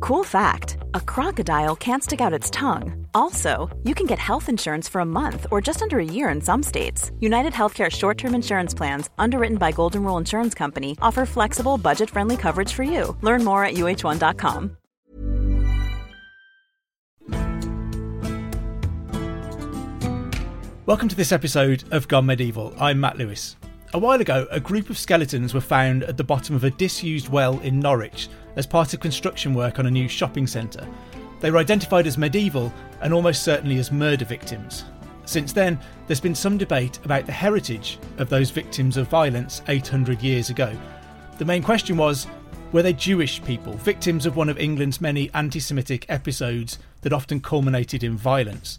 Cool fact a crocodile can't stick out its tongue. Also, you can get health insurance for a month or just under a year in some states. United Healthcare short term insurance plans, underwritten by Golden Rule Insurance Company, offer flexible, budget friendly coverage for you. Learn more at uh1.com. Welcome to this episode of Gone Medieval. I'm Matt Lewis. A while ago, a group of skeletons were found at the bottom of a disused well in Norwich as part of construction work on a new shopping centre. They were identified as medieval and almost certainly as murder victims. Since then, there's been some debate about the heritage of those victims of violence 800 years ago. The main question was were they Jewish people, victims of one of England's many anti Semitic episodes that often culminated in violence?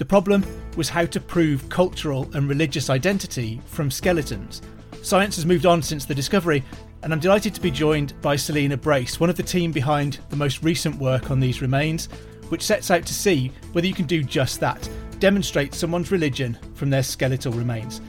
The problem was how to prove cultural and religious identity from skeletons. Science has moved on since the discovery, and I'm delighted to be joined by Selina Brace, one of the team behind the most recent work on these remains, which sets out to see whether you can do just that demonstrate someone's religion from their skeletal remains.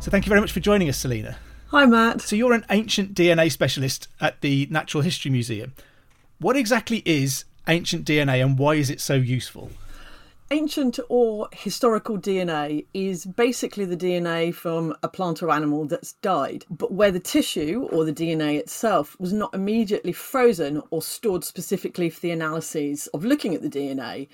So, thank you very much for joining us, Selina. Hi, Matt. So you're an ancient DNA specialist at the Natural History Museum. What exactly is ancient DNA and why is it so useful? Ancient or historical DNA is basically the DNA from a plant or animal that's died, but where the tissue or the DNA itself was not immediately frozen or stored specifically for the analyses of looking at the DNA.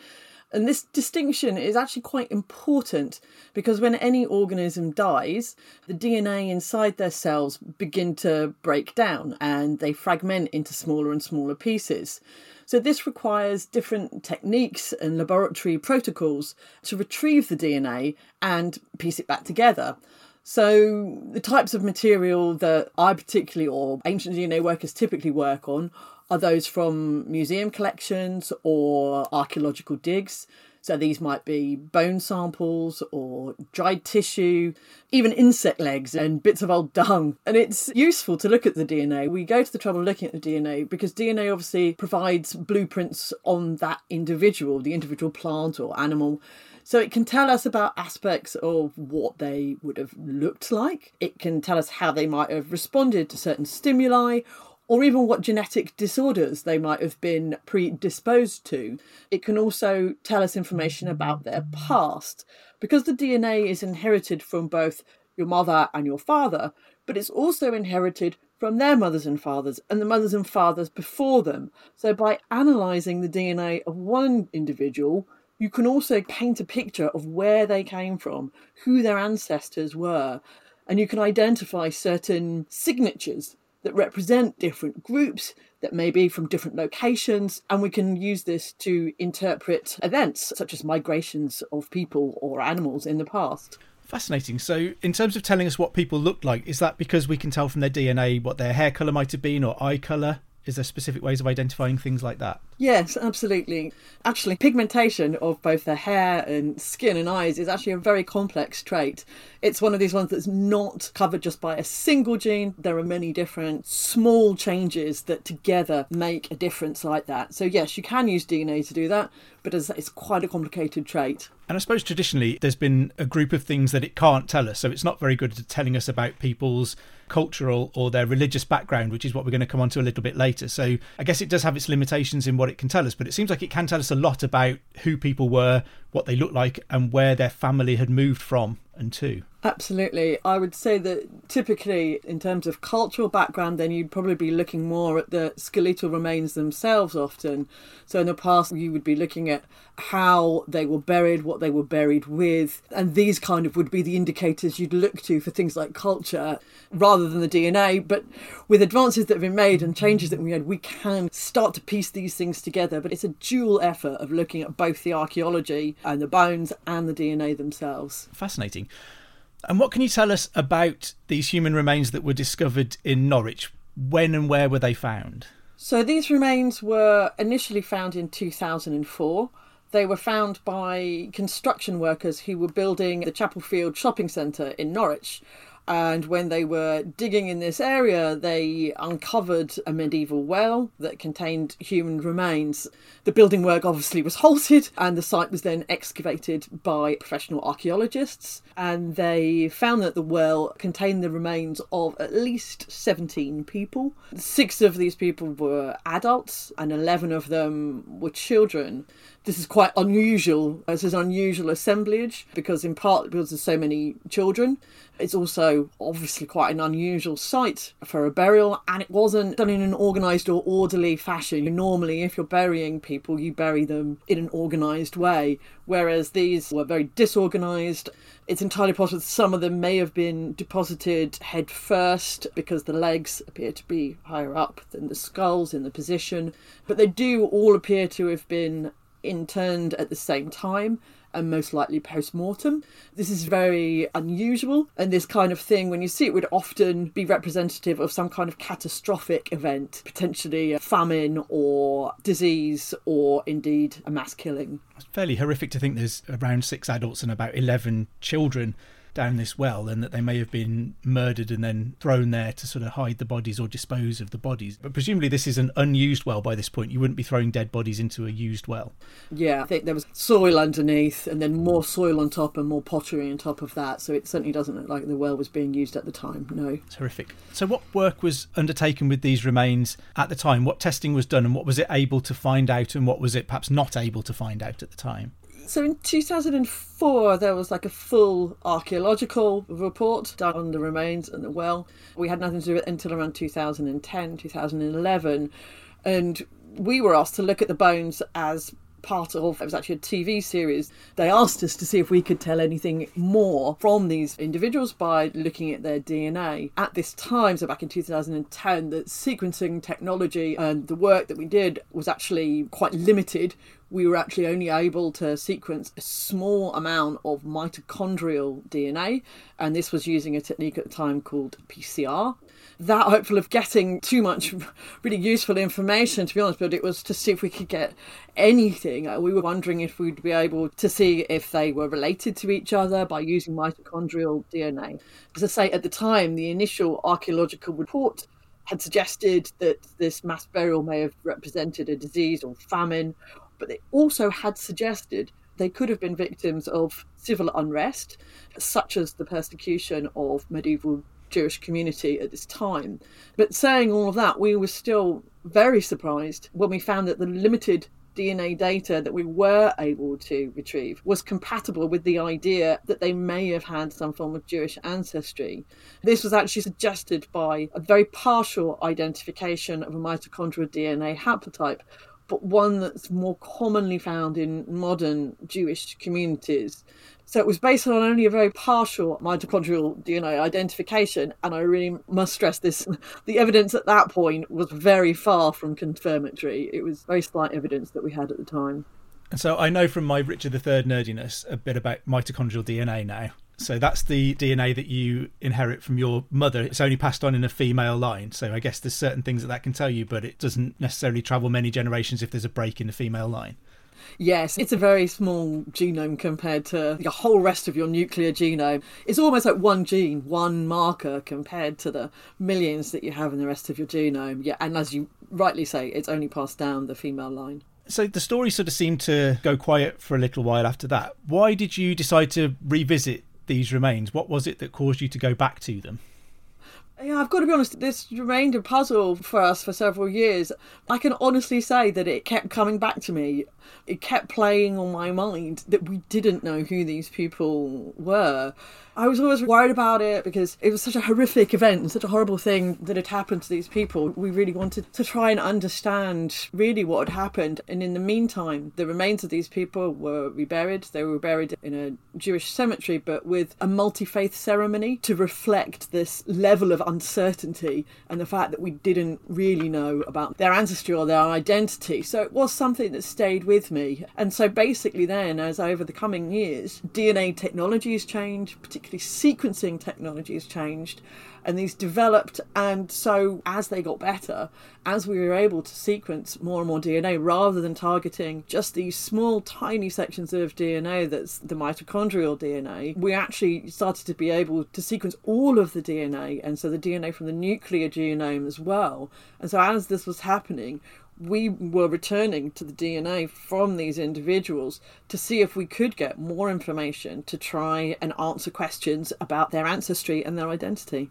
And this distinction is actually quite important because when any organism dies, the DNA inside their cells begin to break down and they fragment into smaller and smaller pieces. So this requires different techniques and laboratory protocols to retrieve the DNA and piece it back together. So the types of material that I particularly or ancient DNA workers typically work on are those from museum collections or archaeological digs. So these might be bone samples or dried tissue, even insect legs and bits of old dung. And it's useful to look at the DNA. We go to the trouble of looking at the DNA because DNA obviously provides blueprints on that individual, the individual plant or animal. So it can tell us about aspects of what they would have looked like. It can tell us how they might have responded to certain stimuli or even what genetic disorders they might have been predisposed to. It can also tell us information about their past. Because the DNA is inherited from both your mother and your father, but it's also inherited from their mothers and fathers and the mothers and fathers before them. So by analysing the DNA of one individual, you can also paint a picture of where they came from, who their ancestors were, and you can identify certain signatures that represent different groups that may be from different locations, and we can use this to interpret events such as migrations of people or animals in the past. Fascinating. So, in terms of telling us what people look like, is that because we can tell from their DNA what their hair colour might have been or eye colour? Is there specific ways of identifying things like that? Yes, absolutely. Actually, pigmentation of both the hair and skin and eyes is actually a very complex trait. It's one of these ones that's not covered just by a single gene. There are many different small changes that together make a difference like that. So, yes, you can use DNA to do that, but it's quite a complicated trait. And I suppose traditionally there's been a group of things that it can't tell us. So it's not very good at telling us about people's cultural or their religious background, which is what we're going to come on to a little bit later. So I guess it does have its limitations in what it can tell us, but it seems like it can tell us a lot about who people were, what they looked like, and where their family had moved from and to. Absolutely. I would say that typically, in terms of cultural background, then you'd probably be looking more at the skeletal remains themselves often. So, in the past, you would be looking at how they were buried, what they were buried with, and these kind of would be the indicators you'd look to for things like culture rather than the DNA. But with advances that have been made and changes that we made, we can start to piece these things together. But it's a dual effort of looking at both the archaeology and the bones and the DNA themselves. Fascinating. And what can you tell us about these human remains that were discovered in Norwich? When and where were they found? So these remains were initially found in 2004. They were found by construction workers who were building the Chapel Field shopping centre in Norwich. And when they were digging in this area, they uncovered a medieval well that contained human remains. The building work obviously was halted, and the site was then excavated by professional archaeologists. And they found that the well contained the remains of at least 17 people. Six of these people were adults, and 11 of them were children this is quite unusual. This is unusual assemblage because, in part, because there's so many children. It's also obviously quite an unusual site for a burial, and it wasn't done in an organised or orderly fashion. Normally, if you're burying people, you bury them in an organised way, whereas these were very disorganised. It's entirely possible some of them may have been deposited head first because the legs appear to be higher up than the skulls in the position, but they do all appear to have been interned at the same time and most likely post mortem. This is very unusual, and this kind of thing, when you see it, would often be representative of some kind of catastrophic event, potentially famine or disease, or indeed a mass killing. It's fairly horrific to think there's around six adults and about 11 children down this well and that they may have been murdered and then thrown there to sort of hide the bodies or dispose of the bodies. But presumably, this is an unused well by this point. You wouldn't be throwing dead bodies into a used well. Yeah, I think there was soil underneath and then more soil on top and more pottery on top of that. So it certainly doesn't look like the well was being used at the time. No. It's horrific. So, what work was undertaken with these remains at the time? What testing was done and what was it able to find out and what was it perhaps not able to find out at the time? So in 2004, there was like a full archaeological report done on the remains and the well. We had nothing to do with it until around 2010, 2011. And we were asked to look at the bones as part of it was actually a TV series. They asked us to see if we could tell anything more from these individuals by looking at their DNA. At this time, so back in 2010, the sequencing technology and the work that we did was actually quite limited. We were actually only able to sequence a small amount of mitochondrial DNA, and this was using a technique at the time called PCR that hopeful of getting too much really useful information, to be honest, but it was to see if we could get anything. Uh, we were wondering if we'd be able to see if they were related to each other by using mitochondrial DNA. As I say, at the time, the initial archaeological report had suggested that this mass burial may have represented a disease or famine, but they also had suggested they could have been victims of civil unrest, such as the persecution of medieval Jewish community at this time. But saying all of that, we were still very surprised when we found that the limited DNA data that we were able to retrieve was compatible with the idea that they may have had some form of Jewish ancestry. This was actually suggested by a very partial identification of a mitochondrial DNA haplotype, but one that's more commonly found in modern Jewish communities. So it was based on only a very partial mitochondrial DNA identification, and I really must stress this: the evidence at that point was very far from confirmatory. It was very slight evidence that we had at the time. And so I know from my Richard III nerdiness a bit about mitochondrial DNA now. So that's the DNA that you inherit from your mother. It's only passed on in a female line. So I guess there's certain things that that can tell you, but it doesn't necessarily travel many generations if there's a break in the female line. Yes, it's a very small genome compared to the whole rest of your nuclear genome. It's almost like one gene, one marker compared to the millions that you have in the rest of your genome. Yeah, and as you rightly say, it's only passed down the female line. So the story sort of seemed to go quiet for a little while after that. Why did you decide to revisit these remains? What was it that caused you to go back to them? Yeah, I've got to be honest, this remained a puzzle for us for several years. I can honestly say that it kept coming back to me. It kept playing on my mind that we didn't know who these people were. I was always worried about it because it was such a horrific event and such a horrible thing that had happened to these people. We really wanted to try and understand really what had happened. And in the meantime, the remains of these people were reburied. They were buried in a Jewish cemetery, but with a multi faith ceremony to reflect this level of uncertainty and the fact that we didn't really know about their ancestry or their identity. So it was something that stayed with me. And so basically, then, as over the coming years, DNA technology has changed, particularly sequencing technology has changed and these developed and so as they got better as we were able to sequence more and more dna rather than targeting just these small tiny sections of dna that's the mitochondrial dna we actually started to be able to sequence all of the dna and so the dna from the nuclear genome as well. And so as this was happening we were returning to the DNA from these individuals to see if we could get more information to try and answer questions about their ancestry and their identity.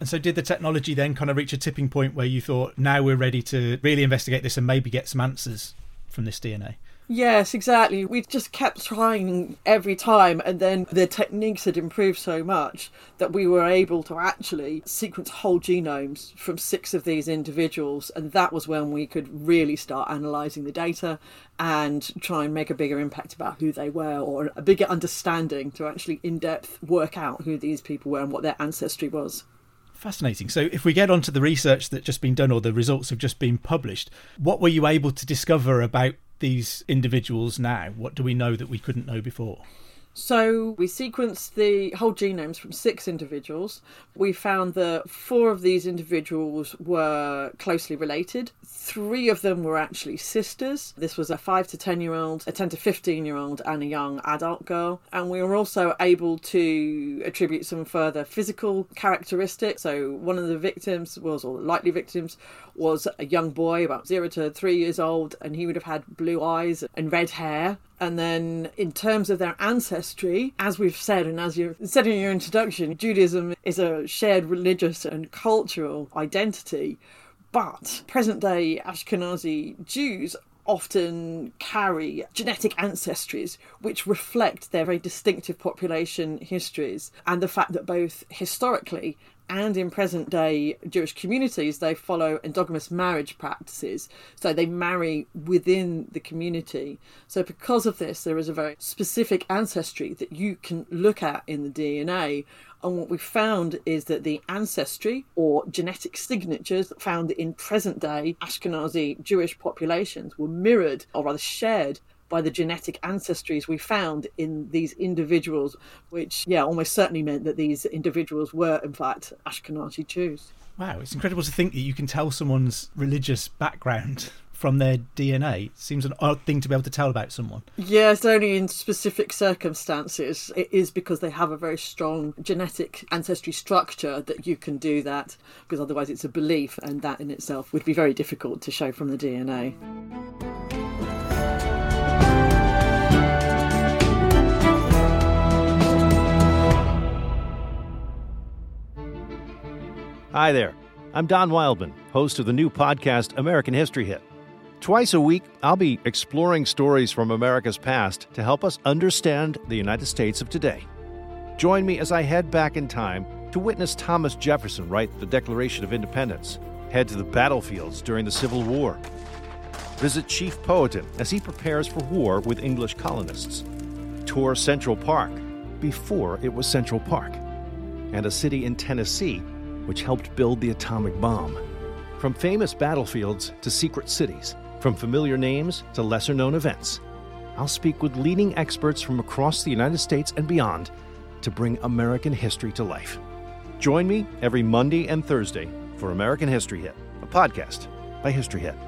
And so, did the technology then kind of reach a tipping point where you thought, now we're ready to really investigate this and maybe get some answers from this DNA? Yes, exactly. We just kept trying every time, and then the techniques had improved so much that we were able to actually sequence whole genomes from six of these individuals, and that was when we could really start analysing the data and try and make a bigger impact about who they were or a bigger understanding to actually in depth work out who these people were and what their ancestry was. Fascinating. So, if we get onto the research that's just been done or the results have just been published, what were you able to discover about these individuals now? What do we know that we couldn't know before? So we sequenced the whole genomes from six individuals. We found that four of these individuals were closely related. Three of them were actually sisters. This was a 5 to 10 year old, a 10 to 15 year old, and a young adult girl. And we were also able to attribute some further physical characteristics. So one of the victims was, or likely victims, was a young boy about zero to three years old, and he would have had blue eyes and red hair. And then, in terms of their ancestry, as we've said, and as you said in your introduction, Judaism is a shared religious and cultural identity. But present day Ashkenazi Jews often carry genetic ancestries which reflect their very distinctive population histories and the fact that both historically and in present day Jewish communities, they follow endogamous marriage practices. So they marry within the community. So, because of this, there is a very specific ancestry that you can look at in the DNA. And what we found is that the ancestry or genetic signatures found in present day Ashkenazi Jewish populations were mirrored, or rather shared, by the genetic ancestries we found in these individuals, which, yeah, almost certainly meant that these individuals were, in fact, Ashkenazi Jews. Wow, it's incredible to think that you can tell someone's religious background from their DNA. It seems an odd thing to be able to tell about someone. Yes, only in specific circumstances. It is because they have a very strong genetic ancestry structure that you can do that, because otherwise it's a belief, and that in itself would be very difficult to show from the DNA. Hi there. I'm Don Wildman, host of the new podcast American History Hit. Twice a week, I'll be exploring stories from America's past to help us understand the United States of today. Join me as I head back in time to witness Thomas Jefferson write the Declaration of Independence, head to the battlefields during the Civil War, visit Chief Powhatan as he prepares for war with English colonists, tour Central Park before it was Central Park, and a city in Tennessee which helped build the atomic bomb. From famous battlefields to secret cities, from familiar names to lesser known events, I'll speak with leading experts from across the United States and beyond to bring American history to life. Join me every Monday and Thursday for American History Hit, a podcast by History Hit.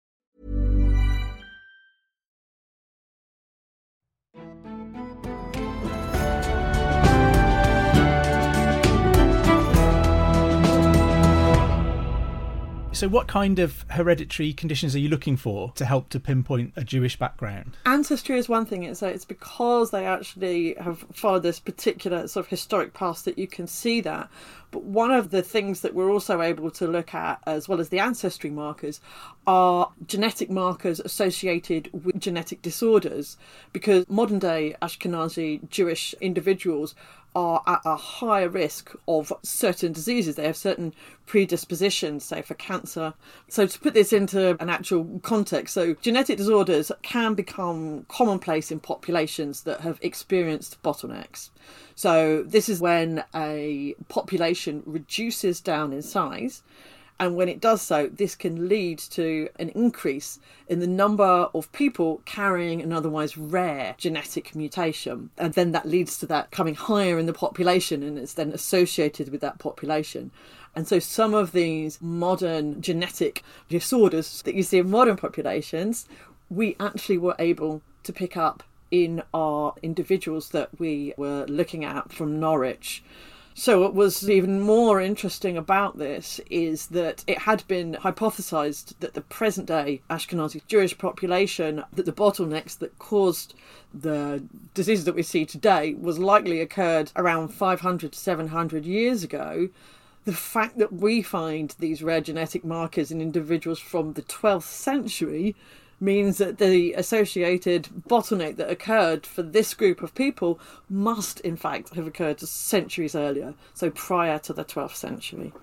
So, what kind of hereditary conditions are you looking for to help to pinpoint a Jewish background? Ancestry is one thing. It's it's because they actually have followed this particular sort of historic past that you can see that. But one of the things that we're also able to look at, as well as the ancestry markers, are genetic markers associated with genetic disorders. Because modern day Ashkenazi Jewish individuals are at a higher risk of certain diseases. They have certain predispositions, say for cancer. So, to put this into an actual context, so genetic disorders can become commonplace in populations that have experienced bottlenecks. So, this is when a population reduces down in size. And when it does so, this can lead to an increase in the number of people carrying an otherwise rare genetic mutation. And then that leads to that coming higher in the population and it's then associated with that population. And so some of these modern genetic disorders that you see in modern populations, we actually were able to pick up in our individuals that we were looking at from Norwich. So, what was even more interesting about this is that it had been hypothesized that the present day Ashkenazi Jewish population, that the bottlenecks that caused the diseases that we see today was likely occurred around 500 to 700 years ago. The fact that we find these rare genetic markers in individuals from the 12th century means that the associated bottleneck that occurred for this group of people must, in fact, have occurred centuries earlier, so prior to the 12th century.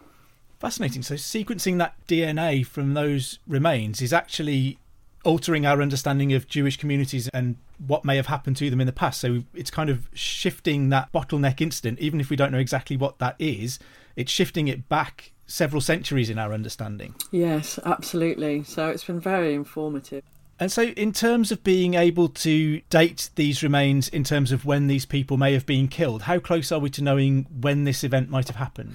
Fascinating. So, sequencing that DNA from those remains is actually altering our understanding of Jewish communities and what may have happened to them in the past. So, it's kind of shifting that bottleneck incident, even if we don't know exactly what that is, it's shifting it back several centuries in our understanding. Yes, absolutely. So it's been very informative. And so, in terms of being able to date these remains in terms of when these people may have been killed, how close are we to knowing when this event might have happened?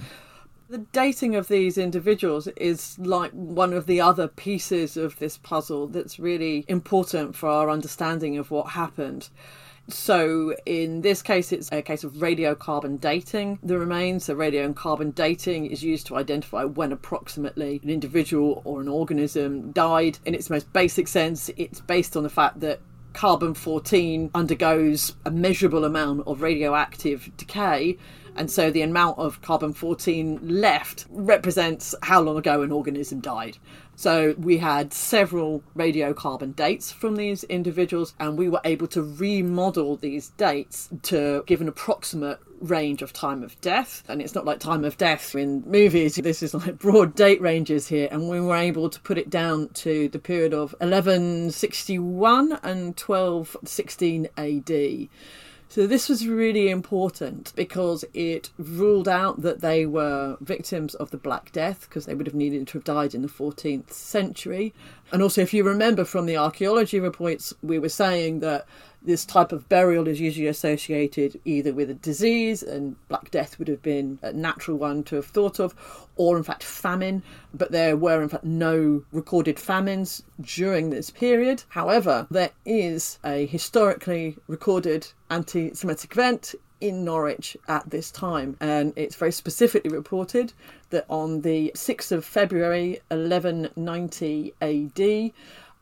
The dating of these individuals is like one of the other pieces of this puzzle that's really important for our understanding of what happened. So, in this case, it's a case of radiocarbon dating the remains. So, radiocarbon dating is used to identify when approximately an individual or an organism died. In its most basic sense, it's based on the fact that carbon 14 undergoes a measurable amount of radioactive decay. And so the amount of carbon 14 left represents how long ago an organism died. So we had several radiocarbon dates from these individuals, and we were able to remodel these dates to give an approximate range of time of death. And it's not like time of death in movies, this is like broad date ranges here. And we were able to put it down to the period of 1161 and 1216 AD. So this was really important because it ruled out that they were victims of the Black Death because they would have needed to have died in the 14th century. And also, if you remember from the archaeology reports, we were saying that this type of burial is usually associated either with a disease, and Black Death would have been a natural one to have thought of, or in fact famine. But there were in fact no recorded famines during this period. However, there is a historically recorded anti Semitic event in Norwich at this time, and it's very specifically reported that on the 6th of February 1190 AD,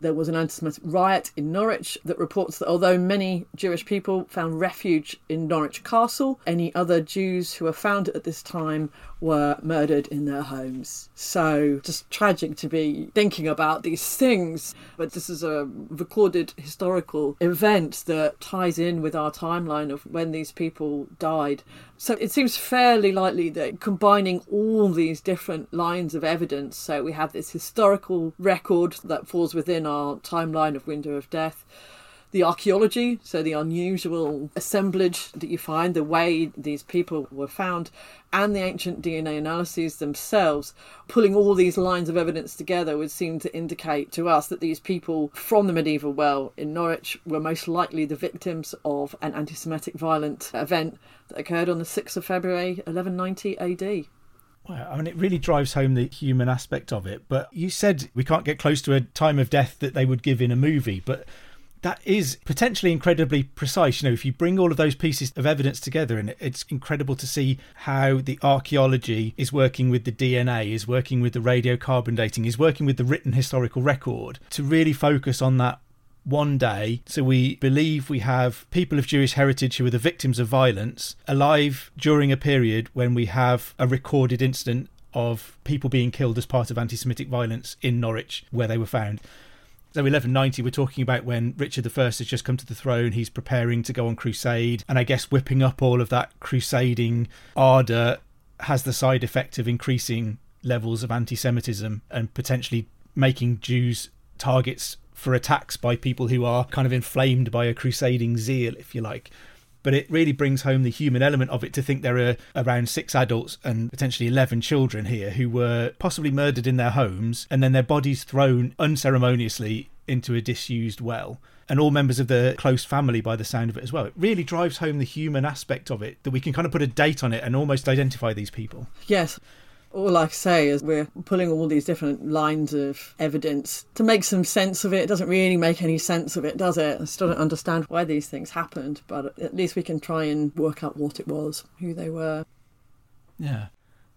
there was an anti Semitic riot in Norwich that reports that although many Jewish people found refuge in Norwich Castle, any other Jews who were found at this time were murdered in their homes. So just tragic to be thinking about these things. But this is a recorded historical event that ties in with our timeline of when these people died. So it seems fairly likely that combining all these different lines of evidence, so we have this historical record that falls within our timeline of window of death the archaeology, so the unusual assemblage that you find, the way these people were found, and the ancient DNA analyses themselves, pulling all these lines of evidence together would seem to indicate to us that these people from the medieval well in Norwich were most likely the victims of an anti Semitic violent event that occurred on the 6th of February 1190 AD. Well, I mean, it really drives home the human aspect of it. But you said we can't get close to a time of death that they would give in a movie. But that is potentially incredibly precise. You know, if you bring all of those pieces of evidence together, and it's incredible to see how the archaeology is working with the DNA, is working with the radiocarbon dating, is working with the written historical record to really focus on that one day. So we believe we have people of Jewish heritage who are the victims of violence alive during a period when we have a recorded incident of people being killed as part of anti Semitic violence in Norwich where they were found. So 1190, we're talking about when Richard I has just come to the throne. He's preparing to go on crusade, and I guess whipping up all of that crusading ardour has the side effect of increasing levels of anti-Semitism and potentially making Jews targets for attacks by people who are kind of inflamed by a crusading zeal, if you like but it really brings home the human element of it to think there are around six adults and potentially 11 children here who were possibly murdered in their homes and then their bodies thrown unceremoniously into a disused well. And all members of the close family, by the sound of it as well. It really drives home the human aspect of it that we can kind of put a date on it and almost identify these people. Yes all I say is we're pulling all these different lines of evidence to make some sense of it. It doesn't really make any sense of it, does it? I still don't understand why these things happened, but at least we can try and work out what it was, who they were. Yeah.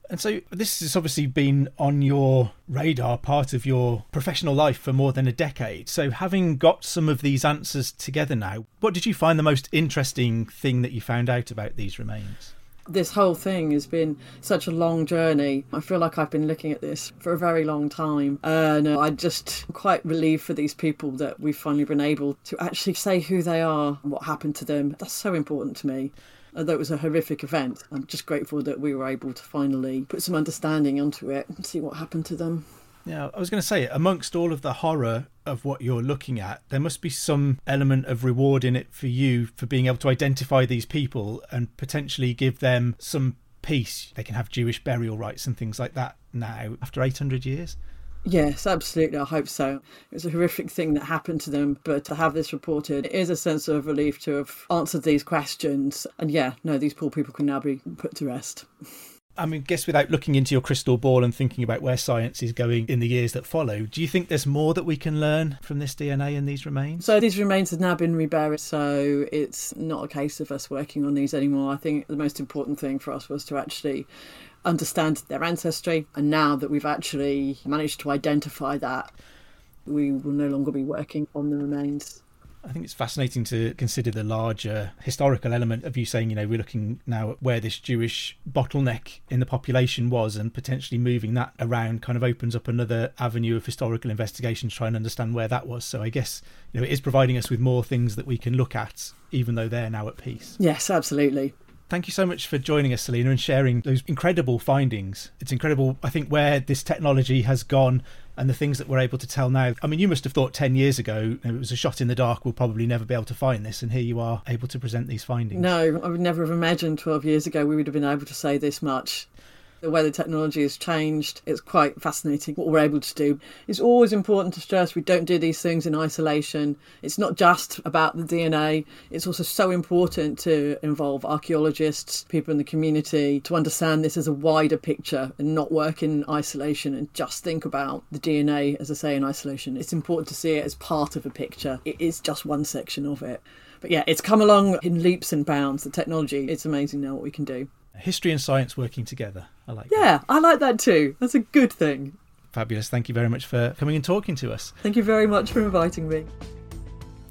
And so this has obviously been on your radar, part of your professional life for more than a decade. So having got some of these answers together now, what did you find the most interesting thing that you found out about these remains? This whole thing has been such a long journey. I feel like I've been looking at this for a very long time. And uh, I'm just quite relieved for these people that we've finally been able to actually say who they are and what happened to them. That's so important to me. Although it was a horrific event, I'm just grateful that we were able to finally put some understanding onto it and see what happened to them. Yeah, I was going to say, amongst all of the horror of what you're looking at, there must be some element of reward in it for you for being able to identify these people and potentially give them some peace. They can have Jewish burial rites and things like that now after 800 years. Yes, absolutely. I hope so. It was a horrific thing that happened to them, but to have this reported is a sense of relief to have answered these questions. And yeah, no, these poor people can now be put to rest. I mean, guess without looking into your crystal ball and thinking about where science is going in the years that follow, do you think there's more that we can learn from this DNA and these remains? So these remains have now been reburied, so it's not a case of us working on these anymore. I think the most important thing for us was to actually understand their ancestry, and now that we've actually managed to identify that, we will no longer be working on the remains. I think it's fascinating to consider the larger historical element of you saying, you know, we're looking now at where this Jewish bottleneck in the population was and potentially moving that around kind of opens up another avenue of historical investigation to try and understand where that was. So I guess, you know, it is providing us with more things that we can look at, even though they're now at peace. Yes, absolutely. Thank you so much for joining us, Selina, and sharing those incredible findings. It's incredible, I think, where this technology has gone and the things that we're able to tell now. I mean, you must have thought 10 years ago it was a shot in the dark, we'll probably never be able to find this, and here you are able to present these findings. No, I would never have imagined 12 years ago we would have been able to say this much the way the technology has changed. It's quite fascinating what we're able to do. It's always important to stress we don't do these things in isolation. It's not just about the DNA, it's also so important to involve archaeologists, people in the community, to understand this as a wider picture and not work in isolation and just think about the DNA, as I say, in isolation. It's important to see it as part of a picture, it is just one section of it. But yeah, it's come along in leaps and bounds. The technology, it's amazing now what we can do. History and science working together. I like Yeah, that. I like that too. That's a good thing. Fabulous. Thank you very much for coming and talking to us. Thank you very much for inviting me.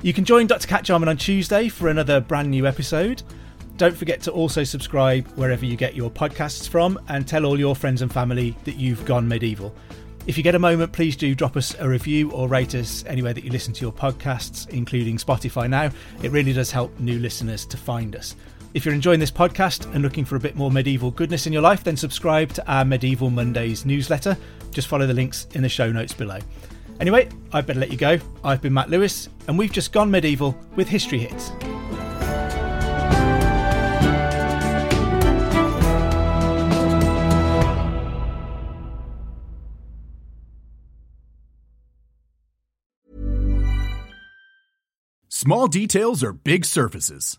You can join Dr. Cat Jarman on Tuesday for another brand new episode. Don't forget to also subscribe wherever you get your podcasts from and tell all your friends and family that you've gone medieval. If you get a moment, please do drop us a review or rate us anywhere that you listen to your podcasts, including Spotify now. It really does help new listeners to find us. If you're enjoying this podcast and looking for a bit more medieval goodness in your life, then subscribe to our Medieval Mondays newsletter. Just follow the links in the show notes below. Anyway, I'd better let you go. I've been Matt Lewis, and we've just gone medieval with History Hits. Small details are big surfaces.